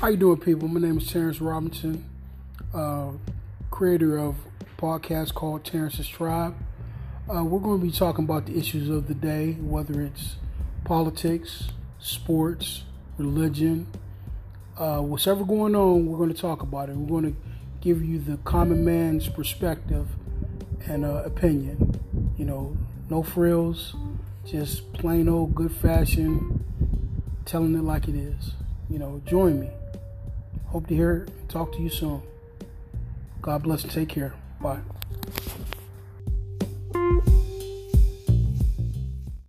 How you doing, people? My name is Terrence Robinson, uh, creator of a podcast called Terrence's Tribe. Uh, we're going to be talking about the issues of the day, whether it's politics, sports, religion, uh, whatever going on. We're going to talk about it. We're going to give you the common man's perspective and uh, opinion. You know, no frills, just plain old good fashion, telling it like it is. You know, join me. Hope to hear, talk to you soon. God bless and take care. Bye.